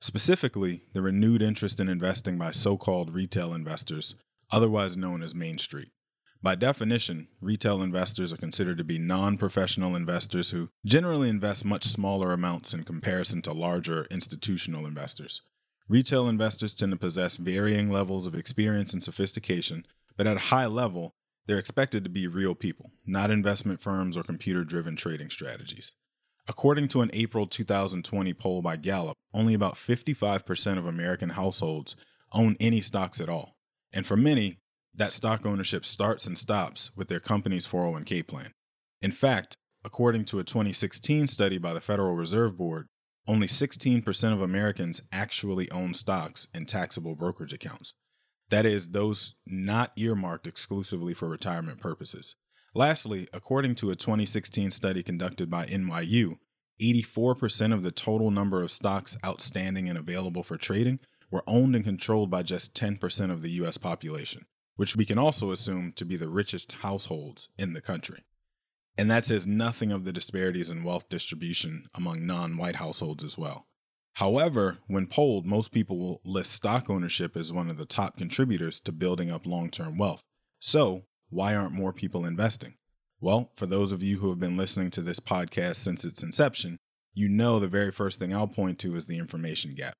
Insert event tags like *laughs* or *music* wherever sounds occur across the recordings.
Specifically, the renewed interest in investing by so called retail investors, otherwise known as Main Street. By definition, retail investors are considered to be non professional investors who generally invest much smaller amounts in comparison to larger institutional investors. Retail investors tend to possess varying levels of experience and sophistication, but at a high level, they're expected to be real people, not investment firms or computer driven trading strategies. According to an April 2020 poll by Gallup, only about 55% of American households own any stocks at all. And for many, that stock ownership starts and stops with their company's 401k plan. In fact, according to a 2016 study by the Federal Reserve Board, only 16% of Americans actually own stocks in taxable brokerage accounts. That is, those not earmarked exclusively for retirement purposes. Lastly, according to a 2016 study conducted by NYU, 84% of the total number of stocks outstanding and available for trading were owned and controlled by just 10% of the US population, which we can also assume to be the richest households in the country. And that says nothing of the disparities in wealth distribution among non white households as well. However, when polled, most people will list stock ownership as one of the top contributors to building up long term wealth. So, why aren't more people investing? Well, for those of you who have been listening to this podcast since its inception, you know the very first thing I'll point to is the information gap.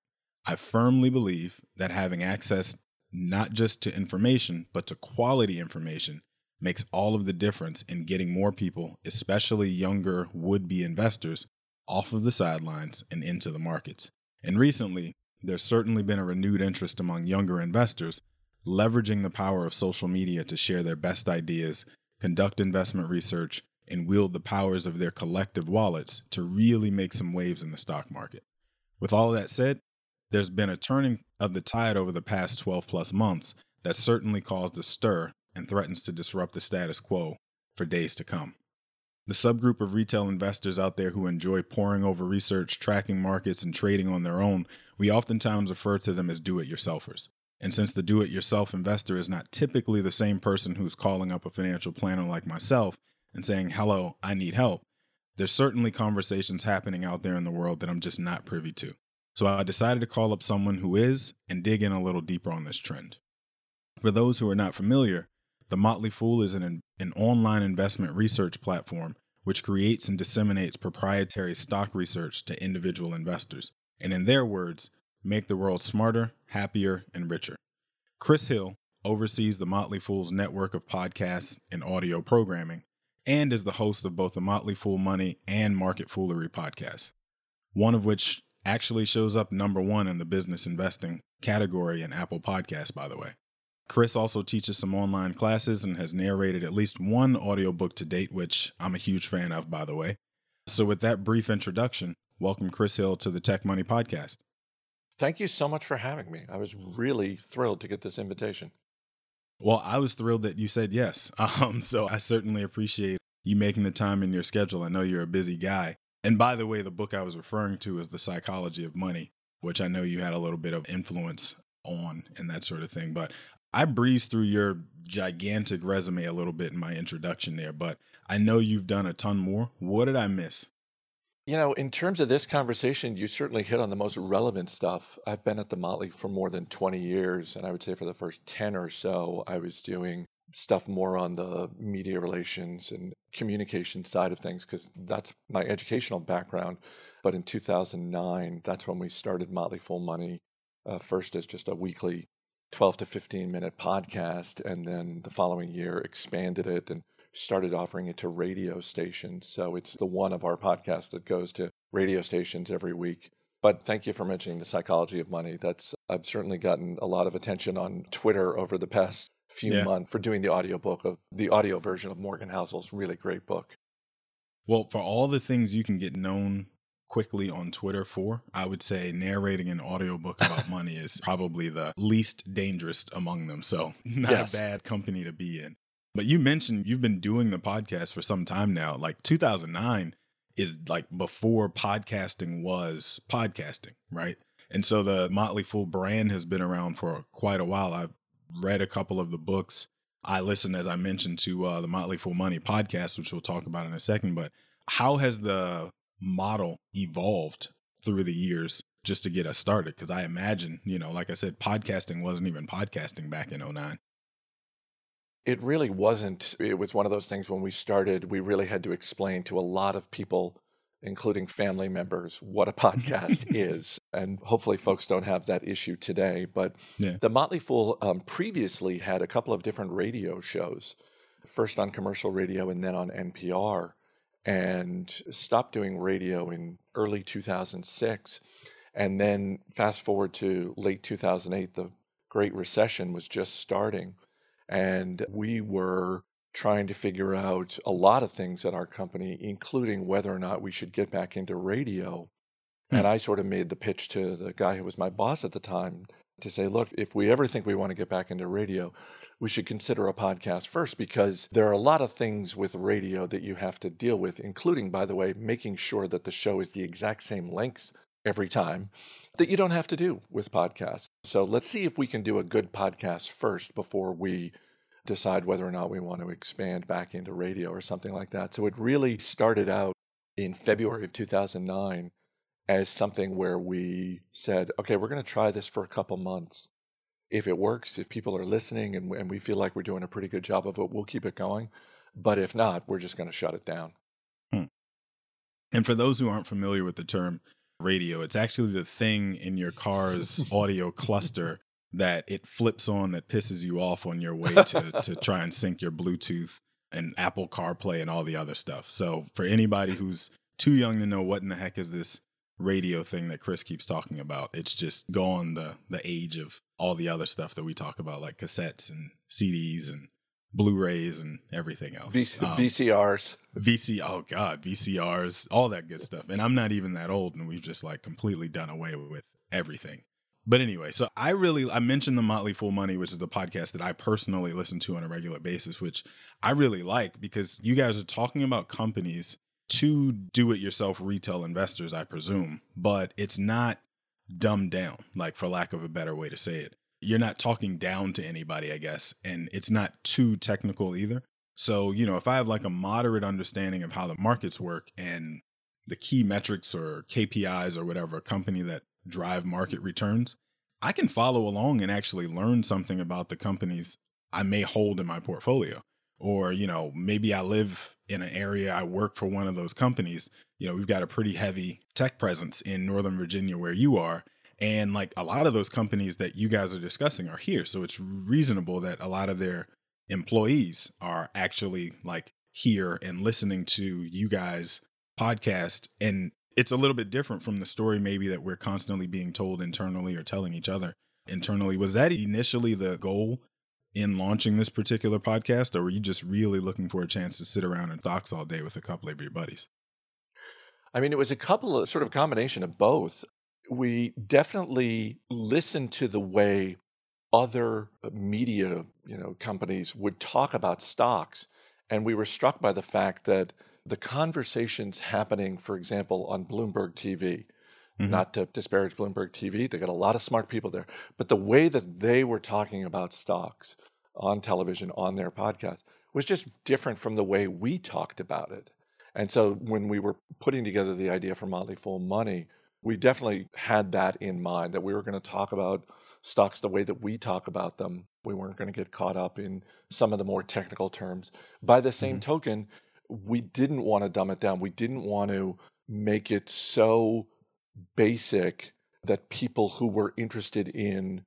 I firmly believe that having access not just to information, but to quality information makes all of the difference in getting more people, especially younger would be investors, off of the sidelines and into the markets. And recently, there's certainly been a renewed interest among younger investors leveraging the power of social media to share their best ideas, conduct investment research, and wield the powers of their collective wallets to really make some waves in the stock market. With all that said, there's been a turning of the tide over the past 12 plus months that certainly caused a stir and threatens to disrupt the status quo for days to come. The subgroup of retail investors out there who enjoy poring over research, tracking markets, and trading on their own, we oftentimes refer to them as do it yourselfers. And since the do it yourself investor is not typically the same person who's calling up a financial planner like myself and saying, Hello, I need help, there's certainly conversations happening out there in the world that I'm just not privy to. So I decided to call up someone who is and dig in a little deeper on this trend. For those who are not familiar, The Motley Fool is an, an online investment research platform which creates and disseminates proprietary stock research to individual investors. And in their words, make the world smarter, happier, and richer. Chris Hill oversees the Motley Fool's network of podcasts and audio programming and is the host of both the Motley Fool Money and Market Foolery podcasts, one of which actually shows up number one in the business investing category in Apple Podcasts, by the way. Chris also teaches some online classes and has narrated at least one audiobook to date, which I'm a huge fan of, by the way. So, with that brief introduction, welcome Chris Hill to the Tech Money Podcast. Thank you so much for having me. I was really thrilled to get this invitation. Well, I was thrilled that you said yes. *laughs* Um, so I certainly appreciate you making the time in your schedule. I know you're a busy guy. And by the way, the book I was referring to is The Psychology of Money, which I know you had a little bit of influence on and that sort of thing. But I breezed through your gigantic resume a little bit in my introduction there, but I know you've done a ton more. What did I miss? You know, in terms of this conversation, you certainly hit on the most relevant stuff. I've been at the Motley for more than 20 years, and I would say for the first 10 or so, I was doing stuff more on the media relations and communication side of things because that's my educational background. But in 2009, that's when we started Motley Fool Money, uh, first as just a weekly 12 to 15 minute podcast, and then the following year expanded it and started offering it to radio stations. So it's the one of our podcasts that goes to radio stations every week. But thank you for mentioning the psychology of money. That's I've certainly gotten a lot of attention on Twitter over the past few yeah. months for doing the audiobook of the audio version of Morgan Housel's really great book. Well, for all the things you can get known quickly on Twitter for, I would say narrating an audiobook about *laughs* money is probably the least dangerous among them. So, *laughs* not yes. a bad company to be in. But you mentioned you've been doing the podcast for some time now. Like 2009 is like before podcasting was podcasting, right? And so the Motley Fool brand has been around for quite a while. I've read a couple of the books. I listen, as I mentioned, to uh, the Motley Fool Money podcast, which we'll talk about in a second. But how has the model evolved through the years just to get us started? Because I imagine, you know, like I said, podcasting wasn't even podcasting back in 09. It really wasn't. It was one of those things when we started, we really had to explain to a lot of people including family members, what a podcast *laughs* is. And hopefully, folks don't have that issue today. But yeah. the Motley Fool um, previously had a couple of different radio shows, first on commercial radio and then on NPR, and stopped doing radio in early 2006. And then, fast forward to late 2008, the Great Recession was just starting. And we were trying to figure out a lot of things at our company, including whether or not we should get back into radio. Hmm. And I sort of made the pitch to the guy who was my boss at the time to say, look, if we ever think we want to get back into radio, we should consider a podcast first because there are a lot of things with radio that you have to deal with, including, by the way, making sure that the show is the exact same length every time that you don't have to do with podcasts. So let's see if we can do a good podcast first before we decide whether or not we want to expand back into radio or something like that. So it really started out in February of 2009 as something where we said, okay, we're going to try this for a couple months. If it works, if people are listening and, and we feel like we're doing a pretty good job of it, we'll keep it going. But if not, we're just going to shut it down. Hmm. And for those who aren't familiar with the term radio, it's actually the thing in your car's *laughs* audio cluster that it flips on that pisses you off on your way to to *laughs* try and sync your Bluetooth and Apple CarPlay and all the other stuff. So for anybody who's too young to know what in the heck is this radio thing that Chris keeps talking about, it's just gone the the age of all the other stuff that we talk about, like cassettes and CDs and Blu-rays and everything else. V- um, VCRs. VC oh god, VCRs, all that good stuff. And I'm not even that old and we've just like completely done away with everything. But anyway, so I really I mentioned the Motley Fool Money, which is the podcast that I personally listen to on a regular basis, which I really like because you guys are talking about companies to do it yourself retail investors, I presume, but it's not dumbed down, like for lack of a better way to say it. You're not talking down to anybody, I guess, and it's not too technical either. So, you know, if I have like a moderate understanding of how the markets work and the key metrics or KPIs or whatever a company that drive market returns, I can follow along and actually learn something about the companies I may hold in my portfolio. Or, you know, maybe I live in an area, I work for one of those companies. You know, we've got a pretty heavy tech presence in Northern Virginia where you are. And like a lot of those companies that you guys are discussing are here. So it's reasonable that a lot of their employees are actually like here and listening to you guys podcast and it's a little bit different from the story maybe that we're constantly being told internally or telling each other internally. Was that initially the goal in launching this particular podcast, or were you just really looking for a chance to sit around and thoughts all day with a couple of your buddies? I mean, it was a couple of sort of combination of both. We definitely listened to the way other media, you know, companies would talk about stocks And we were struck by the fact that the conversations happening, for example, on Bloomberg TV, mm-hmm. not to disparage Bloomberg TV, they got a lot of smart people there, but the way that they were talking about stocks on television, on their podcast, was just different from the way we talked about it. And so when we were putting together the idea for Motley Fool Money, we definitely had that in mind that we were going to talk about stocks the way that we talk about them. We weren't going to get caught up in some of the more technical terms. By the same mm-hmm. token, we didn't want to dumb it down. We didn't want to make it so basic that people who were interested in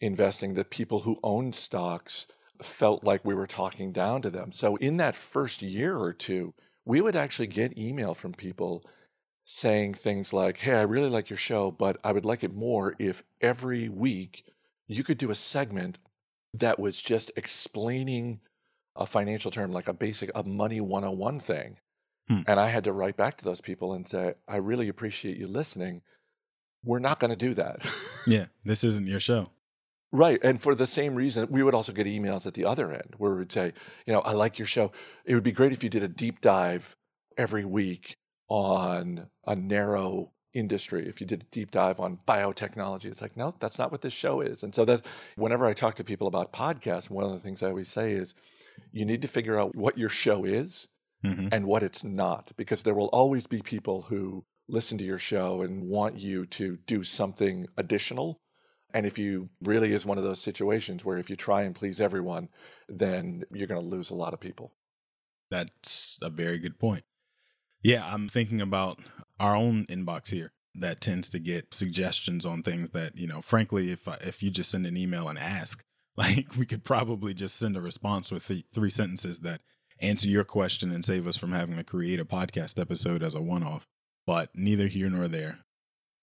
investing, that people who owned stocks felt like we were talking down to them. So in that first year or two, we would actually get email from people saying things like, Hey, I really like your show, but I would like it more if every week you could do a segment that was just explaining a financial term, like a basic, a money 101 thing. Hmm. And I had to write back to those people and say, I really appreciate you listening. We're not going to do that. yeah, this isn't your show. Right. And for the same reason, we would also get emails at the other end where we would say, you know, I like your show. It would be great if you did a deep dive every week on a narrow industry, if you did a deep dive on biotechnology, it's like, no, that's not what this show is. And so that whenever I talk to people about podcasts, one of the things I always say is you need to figure out what your show is mm-hmm. and what it's not, because there will always be people who listen to your show and want you to do something additional. And if you really is one of those situations where if you try and please everyone, then you're going to lose a lot of people. That's a very good point. Yeah, I'm thinking about our own inbox here that tends to get suggestions on things that, you know, frankly, if I, if you just send an email and ask, *laughs* like we could probably just send a response with th- three sentences that answer your question and save us from having to create a podcast episode as a one off. But neither here nor there.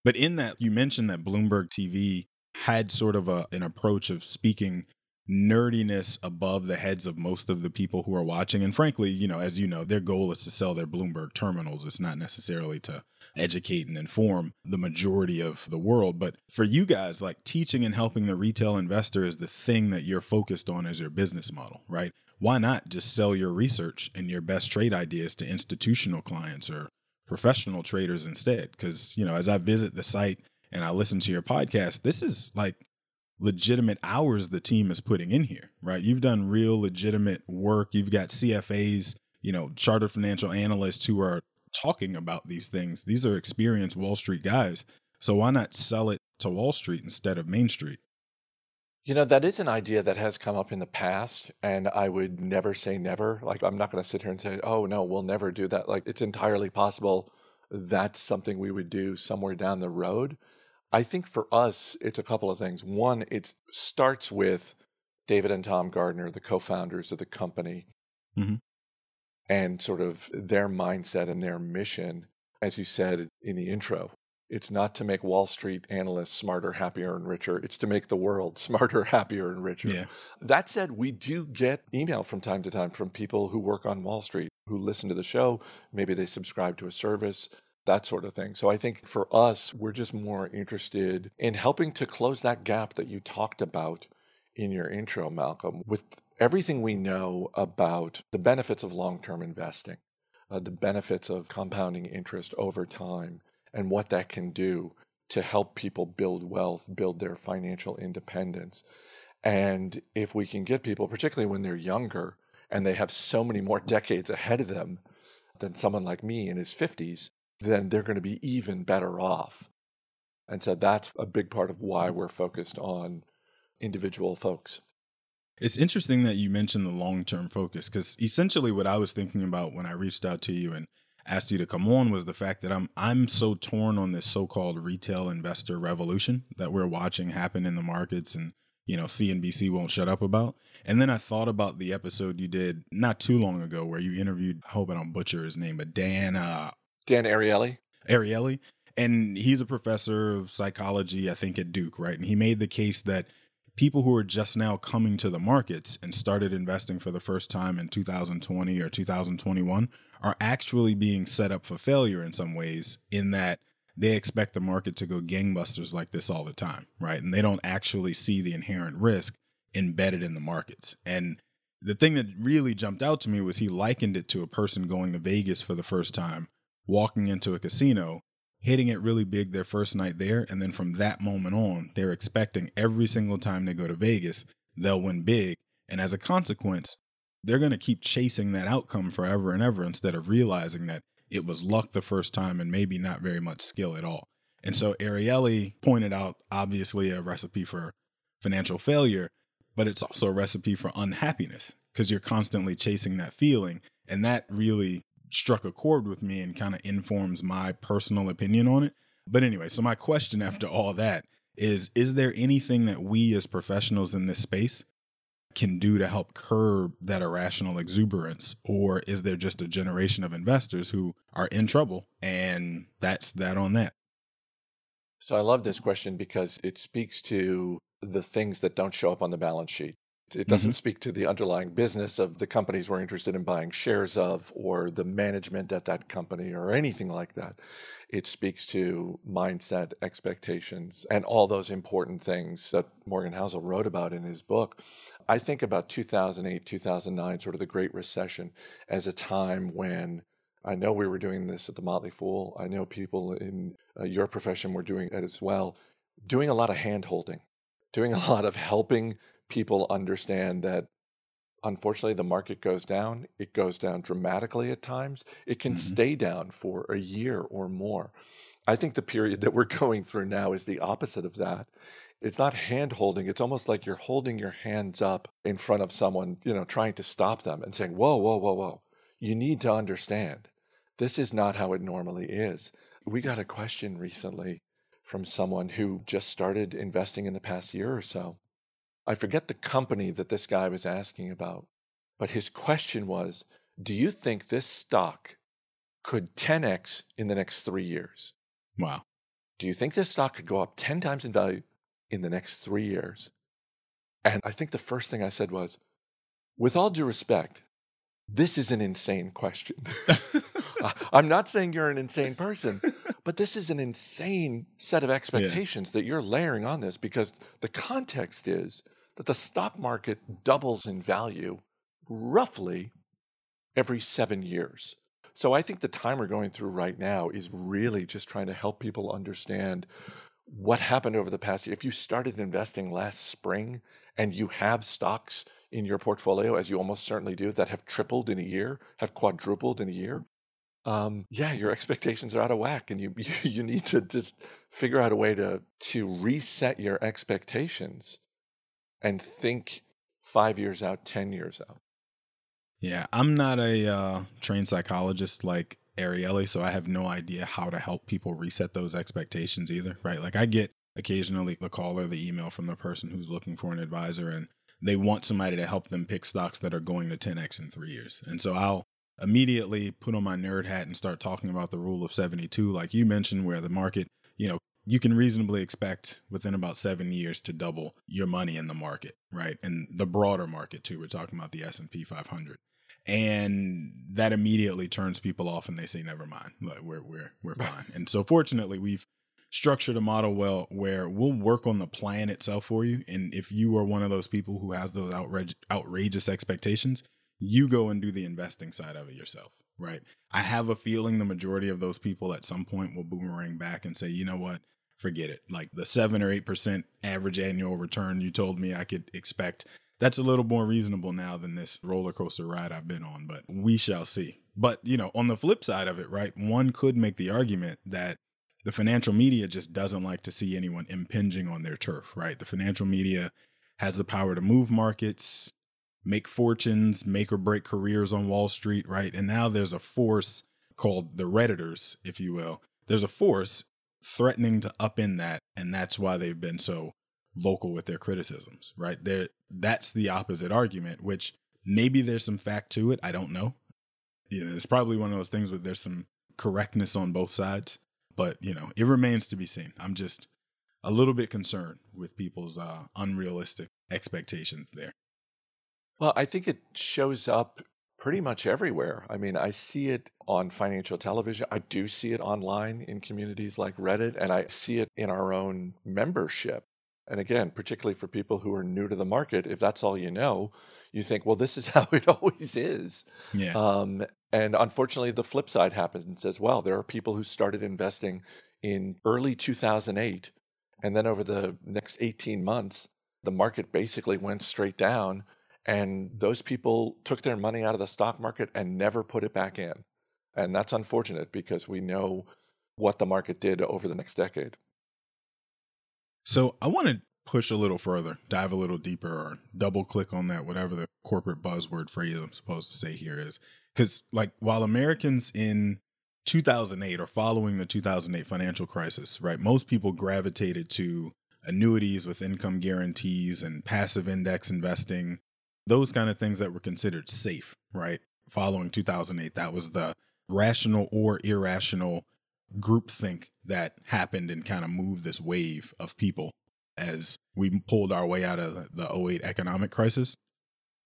But in that, you mentioned that Bloomberg TV had sort of a, an approach of speaking nerdiness above the heads of most of the people who are watching. And frankly, you know, as you know, their goal is to sell their Bloomberg terminals. It's not necessarily to educate and inform the majority of the world. But for you guys, like teaching and helping the retail investor is the thing that you're focused on as your business model, right? Why not just sell your research and your best trade ideas to institutional clients or professional traders instead? Because, you know, as I visit the site and I listen to your podcast, this is like legitimate hours the team is putting in here, right? You've done real legitimate work. You've got CFAs, you know, chartered financial analysts who are talking about these things. These are experienced Wall Street guys. So why not sell it to Wall Street instead of Main Street? You know, that is an idea that has come up in the past, and I would never say never. Like, I'm not going to sit here and say, oh, no, we'll never do that. Like, it's entirely possible that's something we would do somewhere down the road. I think for us, it's a couple of things. One, it starts with David and Tom Gardner, the co founders of the company, mm-hmm. and sort of their mindset and their mission. As you said in the intro, it's not to make Wall Street analysts smarter, happier, and richer. It's to make the world *laughs* smarter, happier, and richer. Yeah. That said, we do get email from time to time from people who work on Wall Street who listen to the show. Maybe they subscribe to a service that sort of thing. So I think for us, we're just more interested in helping to close that gap that you talked about in your intro, Malcolm, with everything we know about the benefits of long term investing, uh, the benefits of compounding interest over time, and what that can do to help people build wealth, build their financial independence. And if we can get people, particularly when they're younger and they have so many more decades ahead of them than someone like me in his 50s, then they're going to be even better off. And so that's a big part of why we're focused on individual folks. It's interesting that you mentioned the long term focus because essentially what I was thinking about when I reached out to you and asked you to come on was the fact that I'm I'm so torn on this so-called retail investor revolution that we're watching happen in the markets and you know CNBC won't shut up about. And then I thought about the episode you did not too long ago where you interviewed I hope I don't butcher his name but Dan uh, Dan Ariely. Ariely. And he's a professor of psychology, I think, at Duke, right? And he made the case that people who are just now coming to the markets and started investing for the first time in 2020 or 2021 are actually being set up for failure in some ways, in that they expect the market to go gangbusters like this all the time, right? And they don't actually see the inherent risk embedded in the markets. And the thing that really jumped out to me was he likened it to a person going to Vegas for the first time, walking into a casino, hitting it really big their first night there. And then from that moment on, they're expecting every single time they go to Vegas, they'll win big. And as a consequence, they're going to keep chasing that outcome forever and ever instead of realizing that it was luck the first time and maybe not very much skill at all. And so Ariely pointed out obviously a recipe for financial failure, but it's also a recipe for unhappiness because you're constantly chasing that feeling. And that really struck a chord with me and kind of informs my personal opinion on it. But anyway, so my question after all that is Is there anything that we as professionals in this space can do to help curb that irrational exuberance? Or is there just a generation of investors who are in trouble and that's that on that? So I love this question because it speaks to the things that don't show up on the balance sheet. It doesn't mm-hmm. speak to the underlying business of the companies we're interested in buying shares of or the management at that company or anything like that. It speaks to mindset, expectations, and all those important things that Morgan Housel wrote about in his book. I think about 2008, 2009, sort of the Great Recession, as a time when I know we were doing this at the Motley Fool. I know people in uh, your profession were doing it as well, doing a lot of hand holding, doing a lot of helping people understand that unfortunately the market goes down. It goes down dramatically at times. It can mm-hmm. stay down for a year or more. I think the period that we're going through now is the opposite of that. It's not hand holding. It's almost like you're holding your hands up in front of someone, you know, trying to stop them and saying, Whoa, whoa, whoa, whoa. You need to understand. This is not how it normally is. We got a question recently from someone who just started investing in the past year or so. I forget the company that this guy was asking about, but his question was Do you think this stock could 10x in the next three years? Wow. Do you think this stock could go up 10 times in value in the next three years? And I think the first thing I said was, with all due respect, this is an insane question. *laughs* I'm not saying you're an insane person, but this is an insane set of expectations yeah. that you're layering on this because the context is that the stock market doubles in value roughly every seven years. So I think the time we're going through right now is really just trying to help people understand what happened over the past year. If you started investing last spring and you have stocks in your portfolio, as you almost certainly do, that have tripled in a year, have quadrupled in a year, um, yeah, your expectations are out of whack, and you, *laughs* you you need to just figure out a way to to reset your expectations and think five years out, 10 years out. Yeah, I'm not a uh, trained psychologist like Ariely, so I have no idea how to help people reset those expectations either, right? Like I get occasionally the call or the email from the person who's looking for an advisor and they want somebody to help them pick stocks that are going to 10x in three years. And so I'll immediately put on my nerd hat and start talking about the rule of 72, like you mentioned, where the market, you know, you can reasonably expect within about seven years to double your money in the market, right? And the broader market too. We're talking about the S and P 500, and that immediately turns people off, and they say, "Never mind, we're we're we're fine." and so, fortunately, we've structured a model well where we'll work on the plan itself for you. And if you are one of those people who has those outrage, outrageous expectations, you go and do the investing side of it yourself right? I have a feeling the majority of those people at some point will boomerang back and say, you know what, forget it. Like the seven or eight percent average annual return you told me I could expect. That's a little more reasonable now than this roller coaster ride I've been on, but we shall see. But, you know, on the flip side of it, right, one could make the argument that the financial media just doesn't like to see anyone impinging on their turf, right? The financial media has the power to move markets, make fortunes, make or break careers on Wall Street, right? And now there's a force called the Redditors, if you will. There's a force threatening to upend that, and that's why they've been so vocal with their criticisms, right? There, that's the opposite argument, which maybe there's some fact to it. I don't know. You know, it's probably one of those things where there's some correctness on both sides, but you know, it remains to be seen. I'm just a little bit concerned with people's uh, unrealistic expectations there. Well, I think it shows up pretty much everywhere. I mean, I see it on financial television. I do see it online in communities like Reddit, and I see it in our own membership. And again, particularly for people who are new to the market, if that's all you know, you think, well, this is *laughs* how it always is. Yeah. Um, and unfortunately, the flip side happens as well. There are people who started investing in early 2008, and then over the next 18 months, the market basically went straight down. And those people took their money out of the stock market and never put it back in. And that's unfortunate because we know what the market did over the next decade. So I want to push a little further, dive a little deeper, or double click on that, whatever the corporate buzzword phrase I'm supposed to say here is. Because, like, while Americans in 2008 or following the 2008 financial crisis, right, most people gravitated to annuities with income guarantees and passive index investing, those kind of things that were considered safe, right? Following 2008, that was the rational or irrational groupthink that happened and kind of moved this wave of people as we pulled our way out of the 08 economic crisis.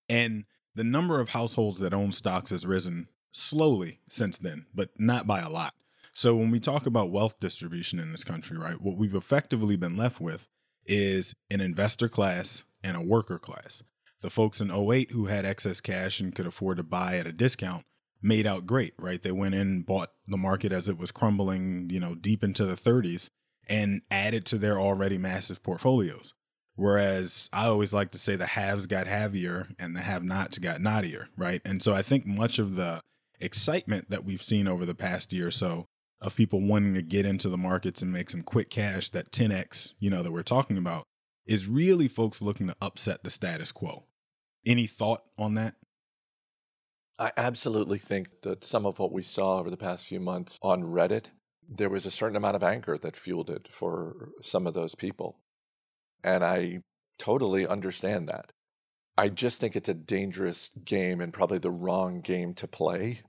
And the number of households that own stocks has risen slowly since then, but not by a lot. So when we talk about wealth distribution in this country, right, what we've effectively been left with is an investor class and a worker class. The folks in 08 who had excess cash and could afford to buy at a discount made out great, right? They went in bought the market as it was crumbling, you know, deep into the 30s and added to their already massive portfolios. Whereas I always like to say the haves got havier and the have nots got naughtier, right? And so I think much of the excitement that we've seen over the past year or so of people wanting to get into the markets and make some quick cash, that 10x, you know, that we're talking about, is really folks looking to upset the status quo. Any thought on that? I absolutely think that some of what we saw over the past few months on Reddit, there was a certain amount of anger that fueled it for some of those people. And I totally understand that. I just think it's a dangerous game and probably the wrong game to play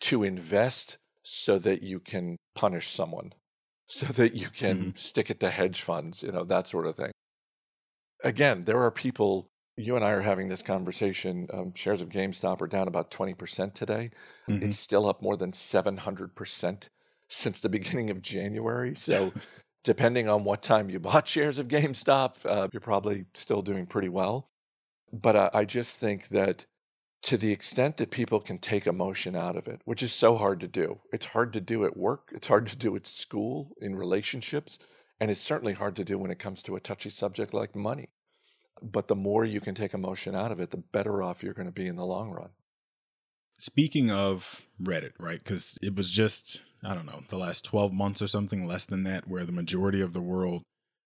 to invest so that you can punish someone, *laughs* so that you can mm-hmm. stick it to hedge funds, you know, that sort of thing. Again, there are people you and I are having this conversation. Um, shares of GameStop are down about 20% today. Mm-hmm. It's still up more than 700% since the *laughs* beginning of January. *laughs* So, depending on what time you bought shares of GameStop, uh, you're probably still doing pretty well. But uh, I just think that to the extent that people can take emotion out of it, which is so hard to do, it's hard to do at work, it's hard to do at school, in relationships, and it's certainly hard to do when it comes to a touchy subject like money. But the more you can take emotion out of it, the better off you're going to be in the long run. Speaking of Reddit, right? Because it was just, I don't know, the last 12 months or something, less than that, where the majority of the world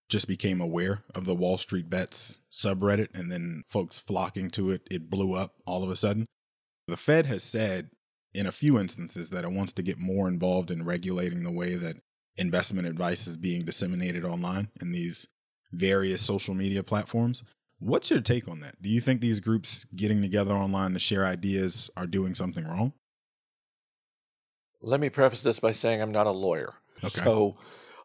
just became aware of the Wall Street Bets subreddit and then folks flocking to it. It blew up all of a sudden. The Fed has said in a few instances that it wants to get more involved in regulating the way that investment advice is being disseminated online in these various social media platforms. What's your take on that? Do you think these groups getting together online to share ideas are doing something wrong? Let me preface this by saying I'm not a lawyer. Okay. So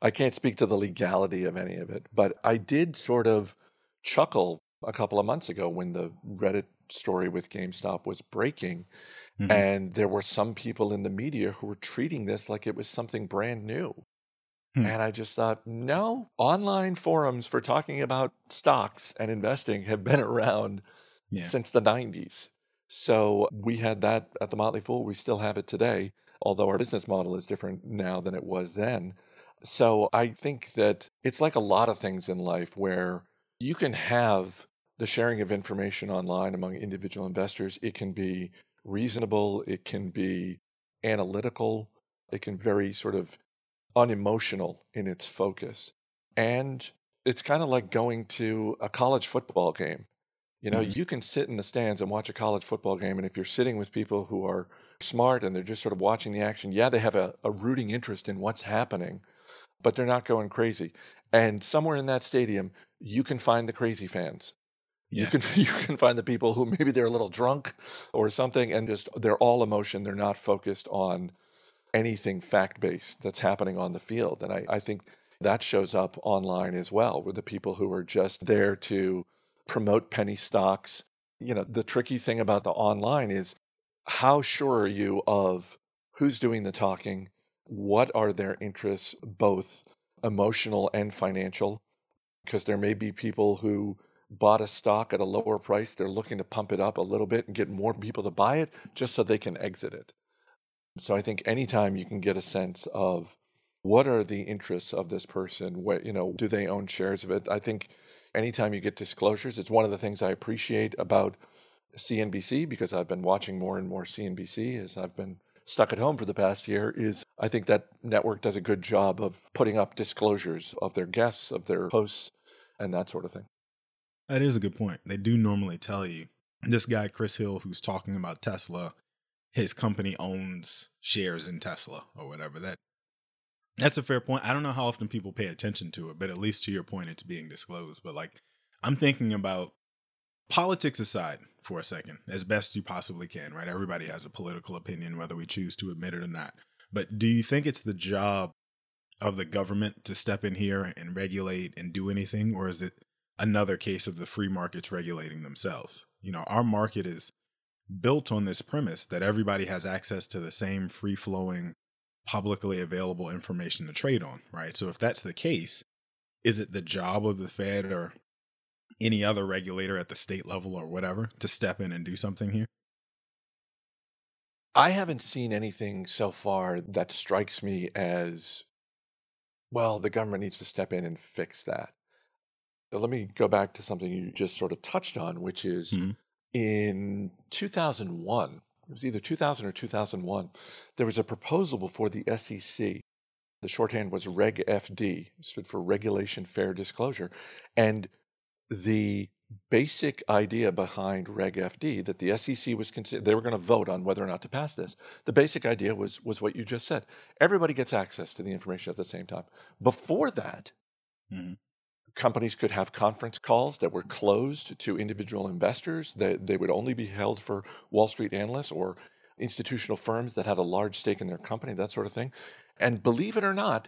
I can't speak to the legality of any of it, but I did sort of chuckle a couple of months ago when the Reddit story with GameStop was breaking. Mm-hmm. And there were some people in the media who were treating this like it was something brand new. Hmm. And I just thought, no, online forums for talking about stocks and investing have been *laughs* around yeah. since the 90s. So we had that at the Motley Fool. We still have it today, although our business model is different now than it was then. So I think that it's like a lot of things in life where you can have the sharing of information online among individual investors. It can be reasonable, it can be analytical, it can very sort of unemotional in its focus. And it's kind of like going to a college football game. You know, mm-hmm. you can sit in the stands and watch a college football game. And if you're sitting with people who are smart and they're just sort of watching the action, yeah, they have a, a rooting interest in what's happening, but they're not going crazy. And somewhere in that stadium, you can find the crazy fans. Yeah. You can *laughs* you can find the people who maybe they're a little drunk or something, and just they're all emotion. They're not focused on anything fact based that's happening on the field. And I, I think that shows up online as well, with the people who are just there to promote penny stocks. You know, the tricky thing about the online is how sure are you of who's doing the talking? What are their interests, both emotional and financial? because there may be people who bought a stock at a lower price. They're looking to pump it up a little bit and get more people to buy it just so they can exit it. So I think anytime you can get a sense of what are the interests of this person, what you know, do they own shares of it? I think anytime you get disclosures, it's one of the things I appreciate about CNBC because I've been watching more and more CNBC as I've been stuck at home for the past year is I think that network does a good job of putting up disclosures of their guests, of their hosts, and that sort of thing. That is a good point. They do normally tell you this guy, Chris Hill, who's talking about Tesla, his company owns shares in Tesla or whatever. That that's a fair point. I don't know how often people pay attention to it, but at least to your point, it's being disclosed. But like, I'm thinking about politics aside for a second, as best you possibly can, right? Everybody has a political opinion, whether we choose to admit it or not. But do you think it's the job of the government to step in here and regulate and do anything, or is it another case of the free markets regulating themselves? You know, our market is built on this premise that everybody has access to the same free flowing publicly available information to trade on, right? So if that's the case, is it the job of the Fed or any other regulator at the state level or whatever to step in and do something here? I haven't seen anything so far that strikes me as well, the government needs to step in and fix that. Let me go back to something you just sort of touched on, which is mm-hmm. In 2001, it was either 2000 or 2001, there was a proposal before the SEC. The shorthand was Reg FD, stood for Regulation Fair Disclosure. And the basic idea behind Reg FD that the SEC was consider they were going to vote on whether or not to pass this. The basic idea was was what you just said. Everybody gets access to the information at the same time. Before that, mm-hmm companies could have conference calls that were closed to individual investors. That they would only be held for wall street analysts or institutional firms that had a large stake in their company that sort of thing. And believe it or not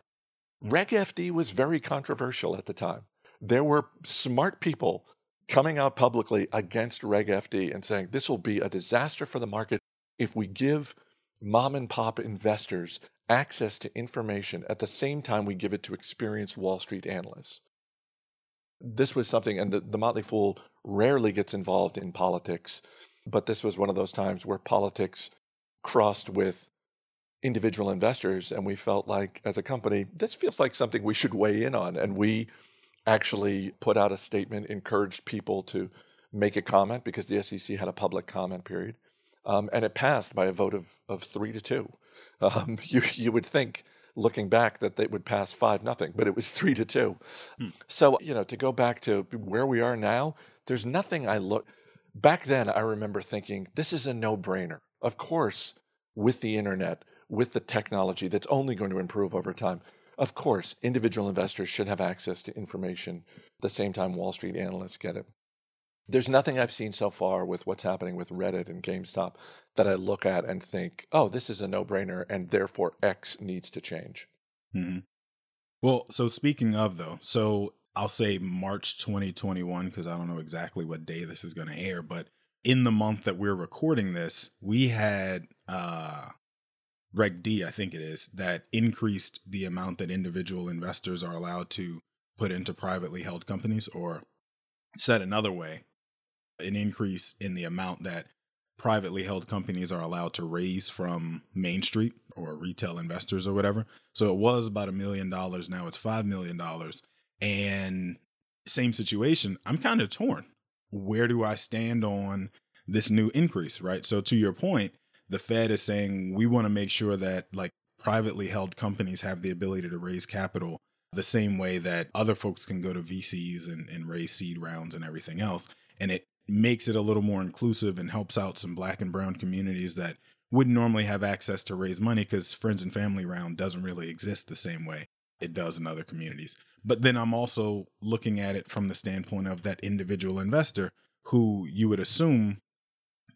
reg fd was very controversial at the time. There were smart people coming out publicly against reg fd and saying this will be a disaster for the market if we give mom and pop investors access to information at the same time we give it to experienced wall street analysts this was something, and the, the Motley Fool rarely gets involved in politics, but this was one of those times where politics crossed with individual investors, and we felt like, as a company, this feels like something we should weigh in on. And we actually put out a statement, encouraged people to make a comment because the SEC had a public comment period. Um, and it passed by a vote of, of three to two. *laughs* Um, you, you would think looking back that they would pass five nothing, but it was *laughs* three to two. Hmm. So you know, to go back to where we are now, there's nothing I look. Back then, I remember thinking this is a no-brainer. Of course, with the internet, with the technology that's only going to improve over time. Of course, individual investors should have access to information at the same time Wall Street analysts get it. There's nothing I've seen so far with what's happening with Reddit and GameStop that I look at and think, oh, this is a no brainer, and therefore X needs to change. Mm-hmm. Well, so speaking of though, so I'll say March 2021 because I don't know exactly what day this is going to air, but in the month that we're recording this, we had uh Reg D, I think it is, that increased the amount that individual investors are allowed to put into privately held companies, or said another way, an increase in the amount that privately held companies are allowed to raise from Main Street or retail investors or whatever. So it was about a million dollars. Now it's $5 million. And same situation, I'm kind of torn. Where do I stand on this new increase, right? So to your point, the Fed is saying we want to make sure that like privately held companies have the ability to raise capital the same way that other folks can go to VCs and, and raise seed rounds and everything else. And it makes it a little more inclusive and helps out some black and brown communities that wouldn't normally have access to raise money because friends and family round doesn't really exist the same way it does in other communities. But then I'm also looking at it from the standpoint of that individual investor who you would assume,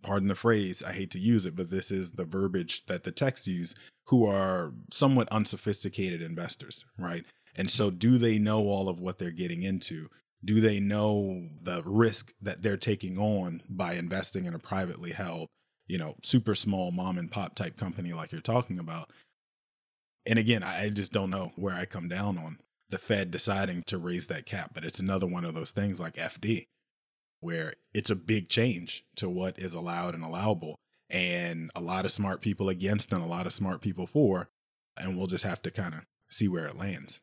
pardon the phrase, I hate to use it, but this is the verbiage that the text use, who are somewhat unsophisticated investors, right? And so, do they know all of what they're getting into? Do they know the risk that they're taking on by investing in a privately held you know super small mom and pop type company like you're talking about and again i just don't know where i come down on the Fed deciding to raise that cap. But it's another one of those things like FD, where it's a big change to what is allowed and allowable. And a lot of smart people against and a lot of smart people for. And we'll just have to kind of see where it lands.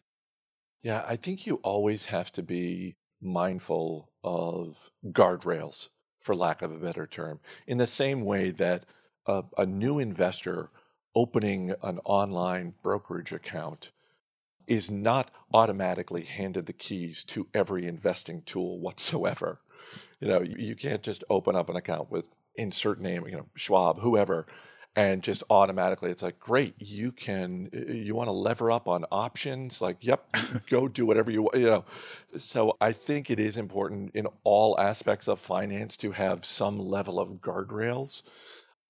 Yeah, I think you always have to be mindful of guardrails, for lack of a better term, in the same way that a, a new investor opening an online brokerage account is not automatically handed the keys to every investing tool whatsoever. You know, you, can't just open up an account with insert name, you know, Schwab, whoever, and just automatically it's like great you can you want to lever up on options? Like yep *laughs* go do whatever you want you know? So i think it is important in all aspects of finance to have some level of guardrails.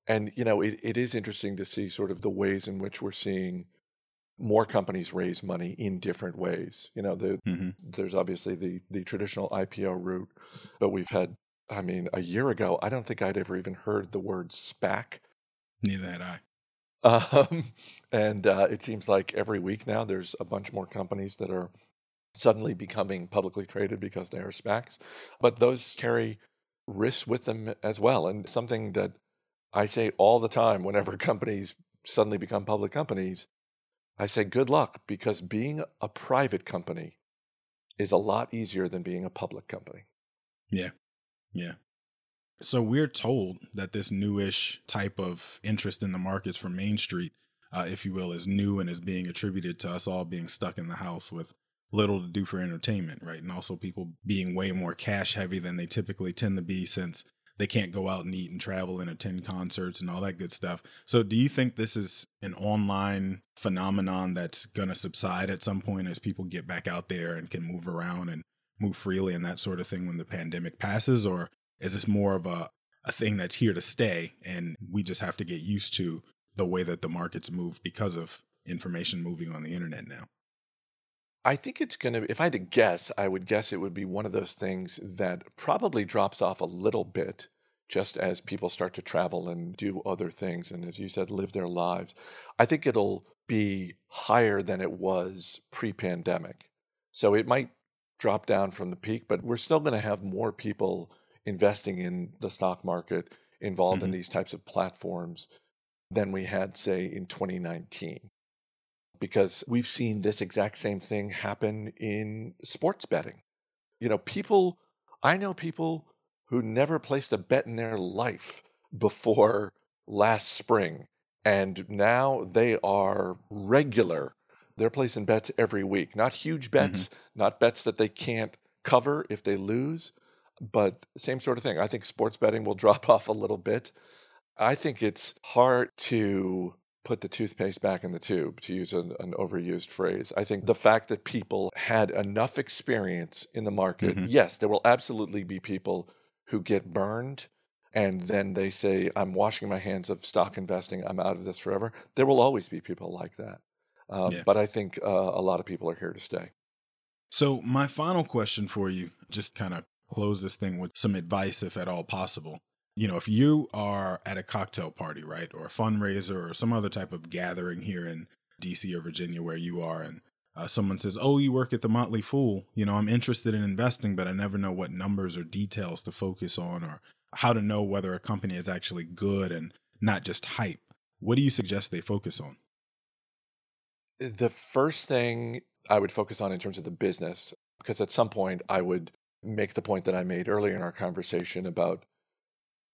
And you know it, it is interesting to see sort of the ways in which we're seeing more companies raise money in different ways. You know the, mm-hmm. there's obviously the the traditional ipo route but we've had i mean a year ago i don't think i'd ever even heard the word spac neither had i um, *laughs* and uh, it seems like every week now there's a bunch more companies that are suddenly becoming publicly traded because they are SPACs. But those carry risks with them as well. And something that I say all the time whenever *laughs* companies suddenly become public companies, I say good luck because being a private company is a lot easier than being a public company. Yeah. Yeah. So we're told that this newish type of interest in the markets from Main Street, uh, if you will, is new and is being attributed to us all being stuck in the house with little to do for entertainment, right? And also people being way more cash heavy than they typically tend to be since they can't go out and eat and travel and attend concerts and all that good stuff. So, do you think this is an online phenomenon that's going to subside at some point as people get back out there and can move around and move freely and that sort of thing when the pandemic passes? Or is this more of a, a thing that's here to stay and we just have to get used to the way that the markets move because of information moving on the internet now? I think it's going to, if I had to guess, I would guess it would be one of those things that probably drops off a little bit just as people start to travel and do other things. And as you said, live their lives. I think it'll be higher than it was pre pandemic. So it might drop down from the peak, but we're still going to have more people investing in the stock market, involved mm-hmm. in these types of platforms than we had, say, in 2019 because we've seen this exact same thing happen in sports betting. You know, people, I know people who never placed a bet in their life before last spring, and now they are regular. They're placing bets every week, not huge bets, mm-hmm. not bets that they can't cover if they lose, but same sort of thing. I think sports betting will *laughs* drop off a little bit. I think it's hard to put the toothpaste back in the tube, to use an, an, overused phrase. I think the fact that people had enough experience in the market, mm-hmm. yes, there will absolutely be people who get burned and then they say, I'm washing my hands of stock investing, I'm out of this forever. There will always be people like that. Um, yeah. But I think uh, a lot of people are here to stay. So, my final question for you, just kind of close this thing with some advice, if at all possible you know, if you are at a cocktail party, right, or a fundraiser or some other type of gathering here in DC or Virginia where you are, and uh, someone says, Oh, you work at the Motley Fool, you know, I'm interested in investing, but I never know what numbers or details to focus on or how to know whether a company is actually good and not just hype. What do you suggest they focus on? The first thing I would focus on in terms of the business, because at some point I would make the point that I made earlier in our conversation about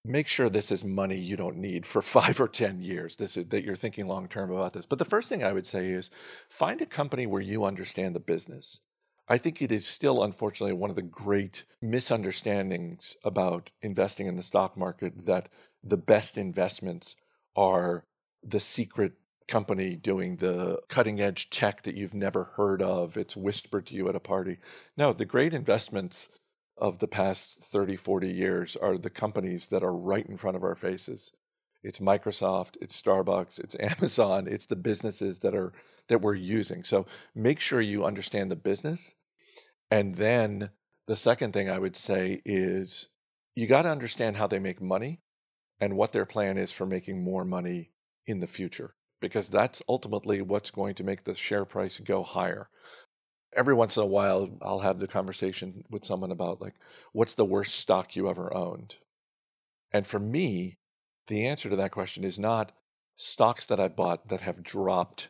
make sure this is money you don't need for *laughs* five or 10 years. This is that you're thinking long term about this. But the first thing I would say is find a company where you understand the business. I think it is still, unfortunately, one of the great misunderstandings about investing in the stock market that the best investments are the secret company doing the cutting edge tech that you've never heard of. It's whispered to you at a party. No, the great investments of the past 30, 40 years are the companies that are right in front of our faces. It's Microsoft, it's Starbucks, it's *laughs* Amazon, it's the businesses that are that we're using. So make sure you understand the business. And then the second thing I would say is you got to understand how they make money and what their plan is for making more money in the future because that's ultimately what's going to make the share price go higher. Every once in a while I'll have the conversation with someone about like what's the worst stock you ever owned? And for me, the answer to that question is not stocks that I bought that have dropped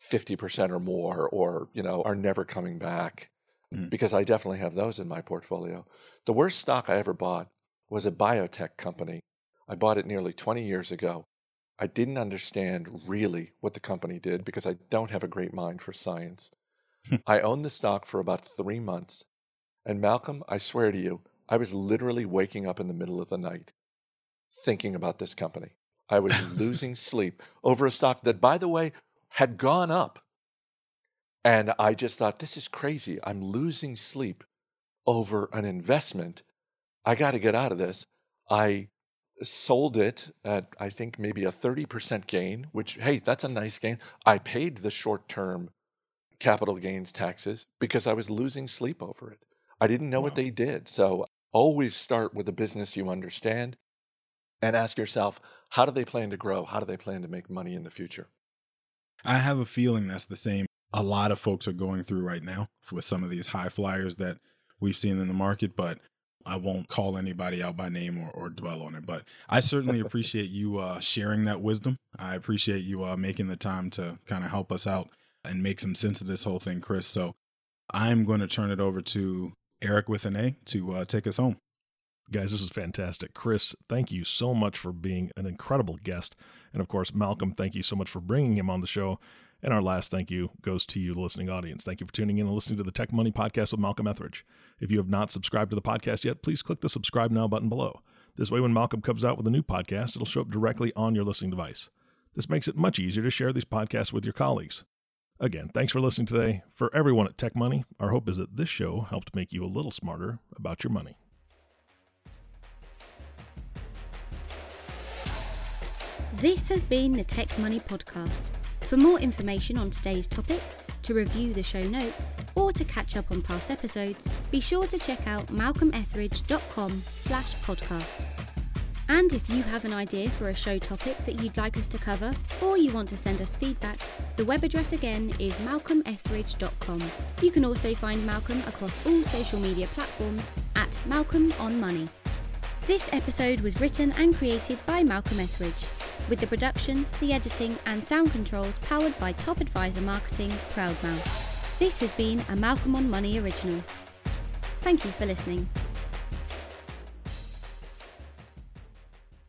50% or more or, you know, are never coming back mm. because I definitely have those in my portfolio. The worst stock I ever bought was a biotech company. I bought it nearly 20 years ago. I didn't understand really what the company did because I don't have a great mind for science. *laughs* I owned the stock for about three months. And Malcolm, I swear to you, I was literally waking up in the middle of the night thinking about this company. I was losing *laughs* sleep over a stock that, by the way, had gone up. And I just thought, this is crazy. I'm losing sleep over an investment. I got to get out of this. I sold it at, I think, maybe a 30% gain, which, hey, that's a nice gain. I paid the short term capital gains taxes because I was losing sleep over it. I didn't know wow. what they did. So always start with a business you understand and ask yourself, how do they plan to grow? How do they plan to make money in the future? I have a feeling that's the same a lot of folks are going through right now with some of these high flyers that we've seen in the market, but I won't call anybody out by name or, or dwell on it. But I certainly *laughs* appreciate you uh, sharing that wisdom. I appreciate you uh, making the time to kind of help us out and make some sense of this whole thing, Chris. So I'm going to turn it over to Eric with an A to uh, take us home. Guys, this is fantastic. Chris, thank you so much for being an incredible guest. And of course, Malcolm, thank you so much for bringing him on the show. And our last thank you goes to you, the listening audience. Thank you for tuning in and listening to the Tech Money Podcast with Malcolm Etheridge. If you have not subscribed to the podcast yet, please click the subscribe now button below. This way, when Malcolm comes out with a new podcast, it'll show up directly on your listening device. This makes it much easier to share these podcasts with your colleagues. Again, thanks for listening today. For everyone at Tech Money, our hope is that this show helped make you a little smarter about your money. This has been the Tech Money Podcast. For more information on today's topic, to review the show notes, or to catch up on past episodes, be sure to check out malcolmetheridge.com slash podcast. And if you have an idea for a show topic that you'd like us to cover, or you want to send us feedback, the web address again is malcolmetheridge.com. You can also find Malcolm across all social media platforms at Malcolm on Money. This episode was written and created by Malcolm Etheridge with the production, the editing, and sound controls powered by Top Advisor Marketing Proudmouth. This has been a Malcolm on Money original. Thank you for listening.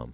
com.